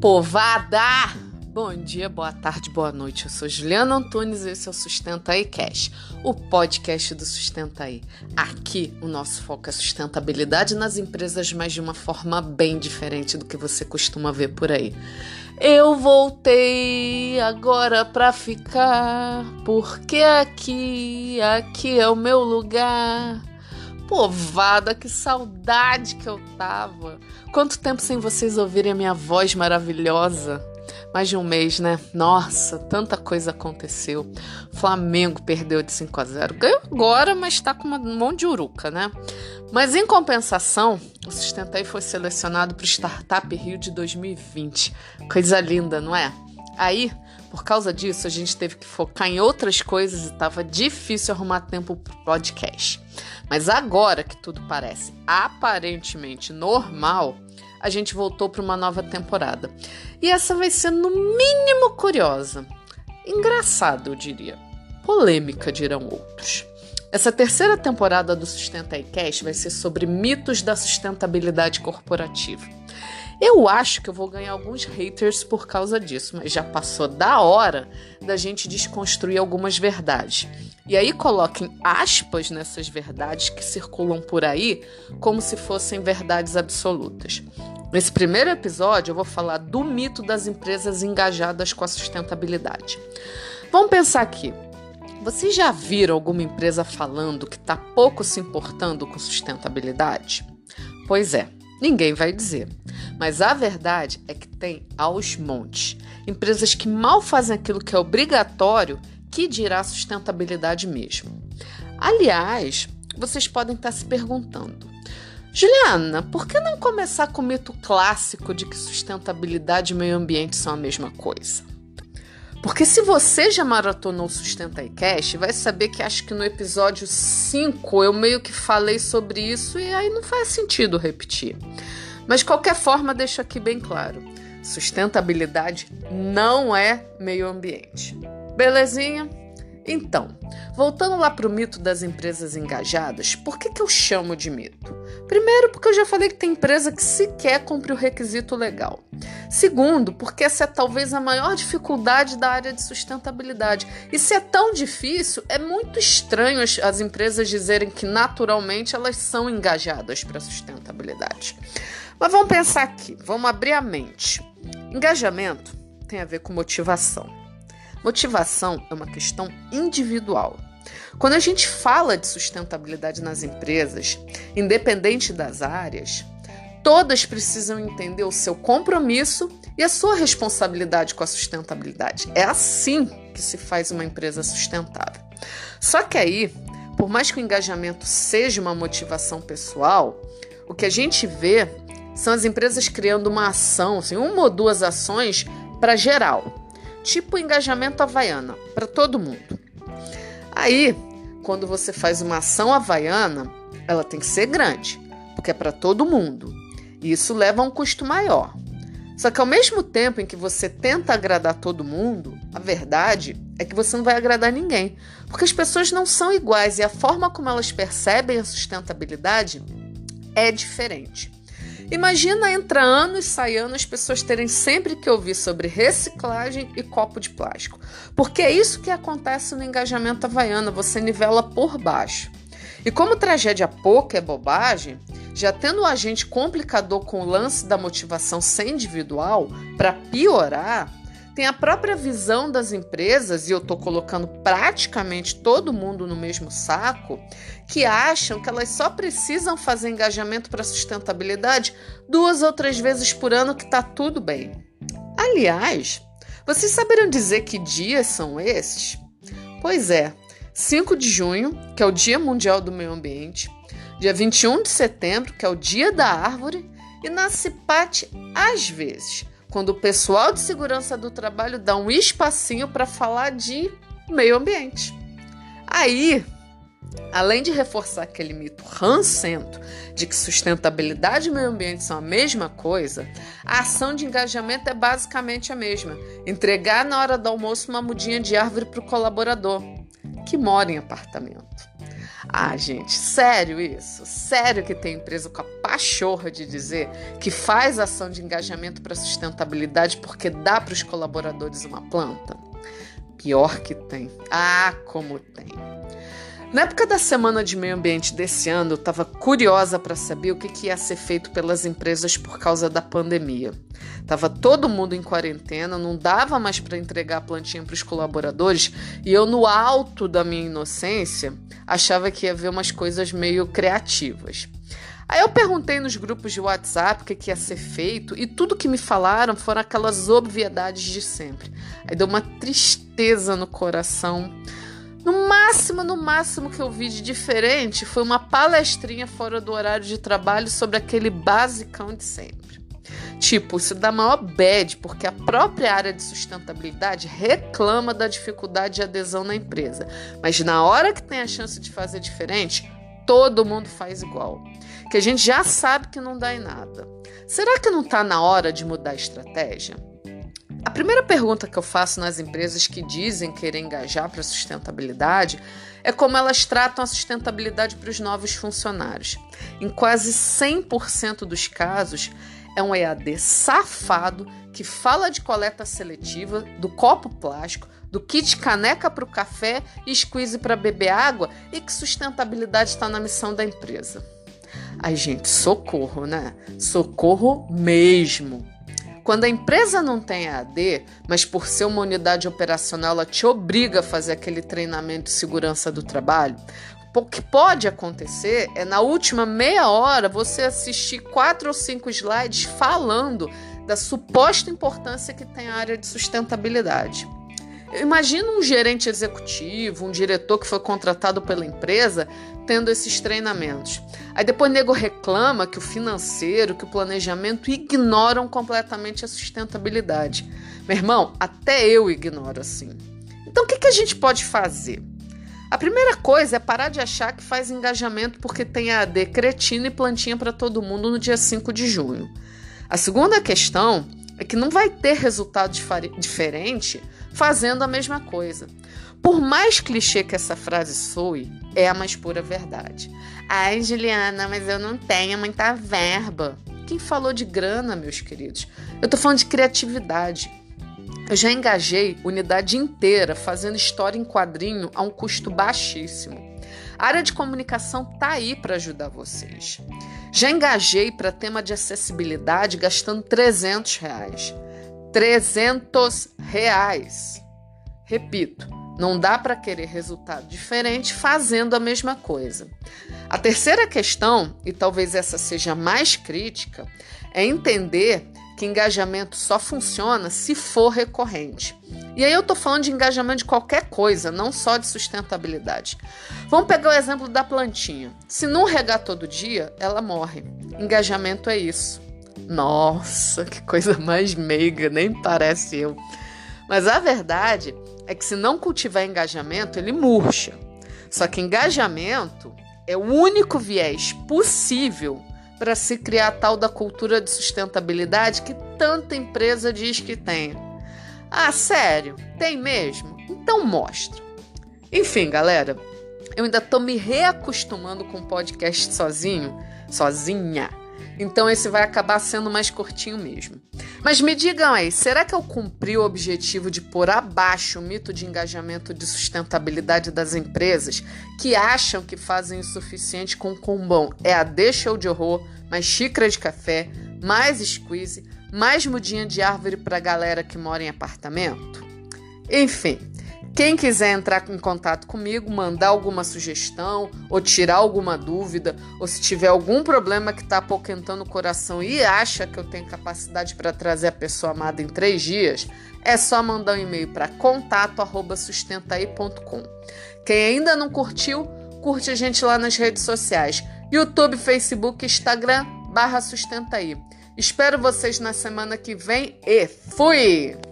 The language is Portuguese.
Povada! Bom dia, boa tarde, boa noite. Eu sou Juliana Antunes e esse é o Sustenta aí Cash, o podcast do Sustenta aí. Aqui o nosso foco é sustentabilidade nas empresas, mas de uma forma bem diferente do que você costuma ver por aí. Eu voltei agora pra ficar, porque aqui, aqui é o meu lugar. Povada, que saudade que eu tava. Quanto tempo sem vocês ouvirem a minha voz maravilhosa? Mais de um mês, né? Nossa, tanta coisa aconteceu. Flamengo perdeu de 5 a 0. Ganhou agora, mas tá com um monte de uruca, né? Mas em compensação, o Sustentai foi selecionado para o Startup Rio de 2020. Coisa linda, não é? Aí, por causa disso, a gente teve que focar em outras coisas e tava difícil arrumar tempo pro podcast. Mas agora que tudo parece aparentemente normal, a gente voltou para uma nova temporada. E essa vai ser no mínimo curiosa. Engraçado, eu diria. Polêmica, dirão outros. Essa terceira temporada do Sustenta iCast vai ser sobre mitos da sustentabilidade corporativa. Eu acho que eu vou ganhar alguns haters por causa disso, mas já passou da hora da gente desconstruir algumas verdades. E aí coloquem aspas nessas verdades que circulam por aí como se fossem verdades absolutas. Nesse primeiro episódio, eu vou falar do mito das empresas engajadas com a sustentabilidade. Vamos pensar aqui. Vocês já viram alguma empresa falando que está pouco se importando com sustentabilidade? Pois é, ninguém vai dizer. Mas a verdade é que tem aos montes. Empresas que mal fazem aquilo que é obrigatório, que dirá sustentabilidade mesmo. Aliás, vocês podem estar se perguntando: Juliana, por que não começar com o mito clássico de que sustentabilidade e meio ambiente são a mesma coisa? Porque se você já maratonou Sustenta iCast, vai saber que acho que no episódio 5 eu meio que falei sobre isso e aí não faz sentido repetir. Mas de qualquer forma, deixo aqui bem claro: sustentabilidade não é meio ambiente. Belezinha? Então, voltando lá para o mito das empresas engajadas, por que, que eu chamo de mito? Primeiro, porque eu já falei que tem empresa que sequer cumpre o requisito legal. Segundo, porque essa é talvez a maior dificuldade da área de sustentabilidade. E se é tão difícil, é muito estranho as, as empresas dizerem que naturalmente elas são engajadas para a sustentabilidade. Mas vamos pensar aqui, vamos abrir a mente. Engajamento tem a ver com motivação. Motivação é uma questão individual. Quando a gente fala de sustentabilidade nas empresas, independente das áreas, todas precisam entender o seu compromisso e a sua responsabilidade com a sustentabilidade. É assim que se faz uma empresa sustentável. Só que aí, por mais que o engajamento seja uma motivação pessoal, o que a gente vê são as empresas criando uma ação, assim, uma ou duas ações para geral tipo engajamento havaiana, para todo mundo. Aí, quando você faz uma ação havaiana, ela tem que ser grande, porque é para todo mundo. E isso leva a um custo maior. Só que ao mesmo tempo em que você tenta agradar todo mundo, a verdade é que você não vai agradar ninguém, porque as pessoas não são iguais e a forma como elas percebem a sustentabilidade é diferente. Imagina entra ano e sai ano as pessoas terem sempre que ouvir sobre reciclagem e copo de plástico. Porque é isso que acontece no engajamento havaiano, você nivela por baixo. E como tragédia pouco é bobagem, já tendo o agente complicador com o lance da motivação ser individual, para piorar, tem a própria visão das empresas, e eu estou colocando praticamente todo mundo no mesmo saco, que acham que elas só precisam fazer engajamento para sustentabilidade duas ou três vezes por ano, que está tudo bem. Aliás, vocês saberiam dizer que dias são esses? Pois é, 5 de junho, que é o Dia Mundial do Meio Ambiente, dia 21 de setembro, que é o Dia da Árvore, e na CIPAT, às vezes, quando o pessoal de segurança do trabalho dá um espacinho para falar de meio ambiente. Aí, além de reforçar aquele mito rancento de que sustentabilidade e meio ambiente são a mesma coisa, a ação de engajamento é basicamente a mesma: entregar na hora do almoço uma mudinha de árvore para o colaborador que mora em apartamento. Ah, gente, sério isso? Sério que tem empresa com a pachorra de dizer que faz ação de engajamento para sustentabilidade porque dá para os colaboradores uma planta? Pior que tem. Ah, como tem. Na época da Semana de Meio Ambiente desse ano, eu estava curiosa para saber o que, que, ia ser feito pelas empresas por causa da pandemia. Tava todo mundo em quarentena, não dava mais para entregar a plantinha para os colaboradores e eu, no alto da minha inocência, achava que ia ver umas coisas meio criativas. Aí eu perguntei nos grupos de WhatsApp o que, que ia ser feito e tudo que me falaram foram aquelas obviedades de sempre. Aí deu uma tristeza no coração no máximo, no máximo que eu vi de diferente foi uma palestrinha fora do horário de trabalho sobre aquele basicão de sempre. Tipo, isso dá maior bad, porque a própria área de sustentabilidade reclama da dificuldade de adesão na empresa. Mas na hora que tem a chance de fazer diferente, todo mundo faz igual. Que a gente já sabe que não dá em nada. Será que não está na hora de mudar a estratégia? A primeira pergunta que eu faço nas empresas que dizem querer engajar para a sustentabilidade é como elas tratam a sustentabilidade para os novos funcionários. Em quase 100% dos casos, é um EAD safado que fala de coleta seletiva, do copo plástico, do kit caneca para o café e squeeze para beber água e que sustentabilidade está na missão da empresa. Ai, gente, socorro, né? Socorro mesmo. Quando a empresa não tem AD, mas por ser uma unidade operacional, ela te obriga a fazer aquele treinamento de segurança do trabalho, o que pode acontecer é na última meia hora você assistir quatro ou cinco slides falando da suposta importância que tem a área de sustentabilidade. Imagina um gerente executivo, um diretor que foi contratado pela empresa tendo esses treinamentos. Aí depois o nego reclama que o financeiro, que o planejamento ignoram completamente a sustentabilidade. Meu irmão, até eu ignoro assim. Então o que, que a gente pode fazer? A primeira coisa é parar de achar que faz engajamento porque tem AD cretina e plantinha para todo mundo no dia 5 de junho. A segunda questão é que não vai ter resultado diferente fazendo a mesma coisa. Por mais clichê que essa frase soe, é a mais pura verdade. Ai, Juliana, mas eu não tenho muita verba. Quem falou de grana, meus queridos? Eu tô falando de criatividade. Eu já engajei unidade inteira fazendo história em quadrinho a um custo baixíssimo. A área de comunicação tá aí para ajudar vocês. Já engajei para tema de acessibilidade gastando 300 reais. 300 reais. Repito, não dá para querer resultado diferente fazendo a mesma coisa. A terceira questão, e talvez essa seja mais crítica, é entender que engajamento só funciona se for recorrente. E aí eu tô falando de engajamento de qualquer coisa, não só de sustentabilidade. Vamos pegar o exemplo da plantinha. Se não regar todo dia, ela morre. Engajamento é isso. Nossa, que coisa mais meiga, nem parece eu. Mas a verdade é que se não cultivar engajamento, ele murcha. Só que engajamento é o único viés possível para se criar a tal da cultura de sustentabilidade que tanta empresa diz que tem. Ah, sério? Tem mesmo? Então mostra. Enfim, galera, eu ainda tô me reacostumando com o podcast sozinho, sozinha. Então esse vai acabar sendo mais curtinho mesmo. Mas me digam aí, será que eu cumpri o objetivo de pôr abaixo o mito de engajamento de sustentabilidade das empresas que acham que fazem o suficiente com combão? É a deixa de horror, mais xícara de café, mais squeeze, mais mudinha de árvore para a galera que mora em apartamento? Enfim, quem quiser entrar em contato comigo, mandar alguma sugestão ou tirar alguma dúvida, ou se tiver algum problema que está apoquentando o coração e acha que eu tenho capacidade para trazer a pessoa amada em três dias, é só mandar um e-mail para contato@sustentaí.com. Quem ainda não curtiu, curte a gente lá nas redes sociais: YouTube, Facebook, Instagram, barra Sustentaí. Espero vocês na semana que vem e fui!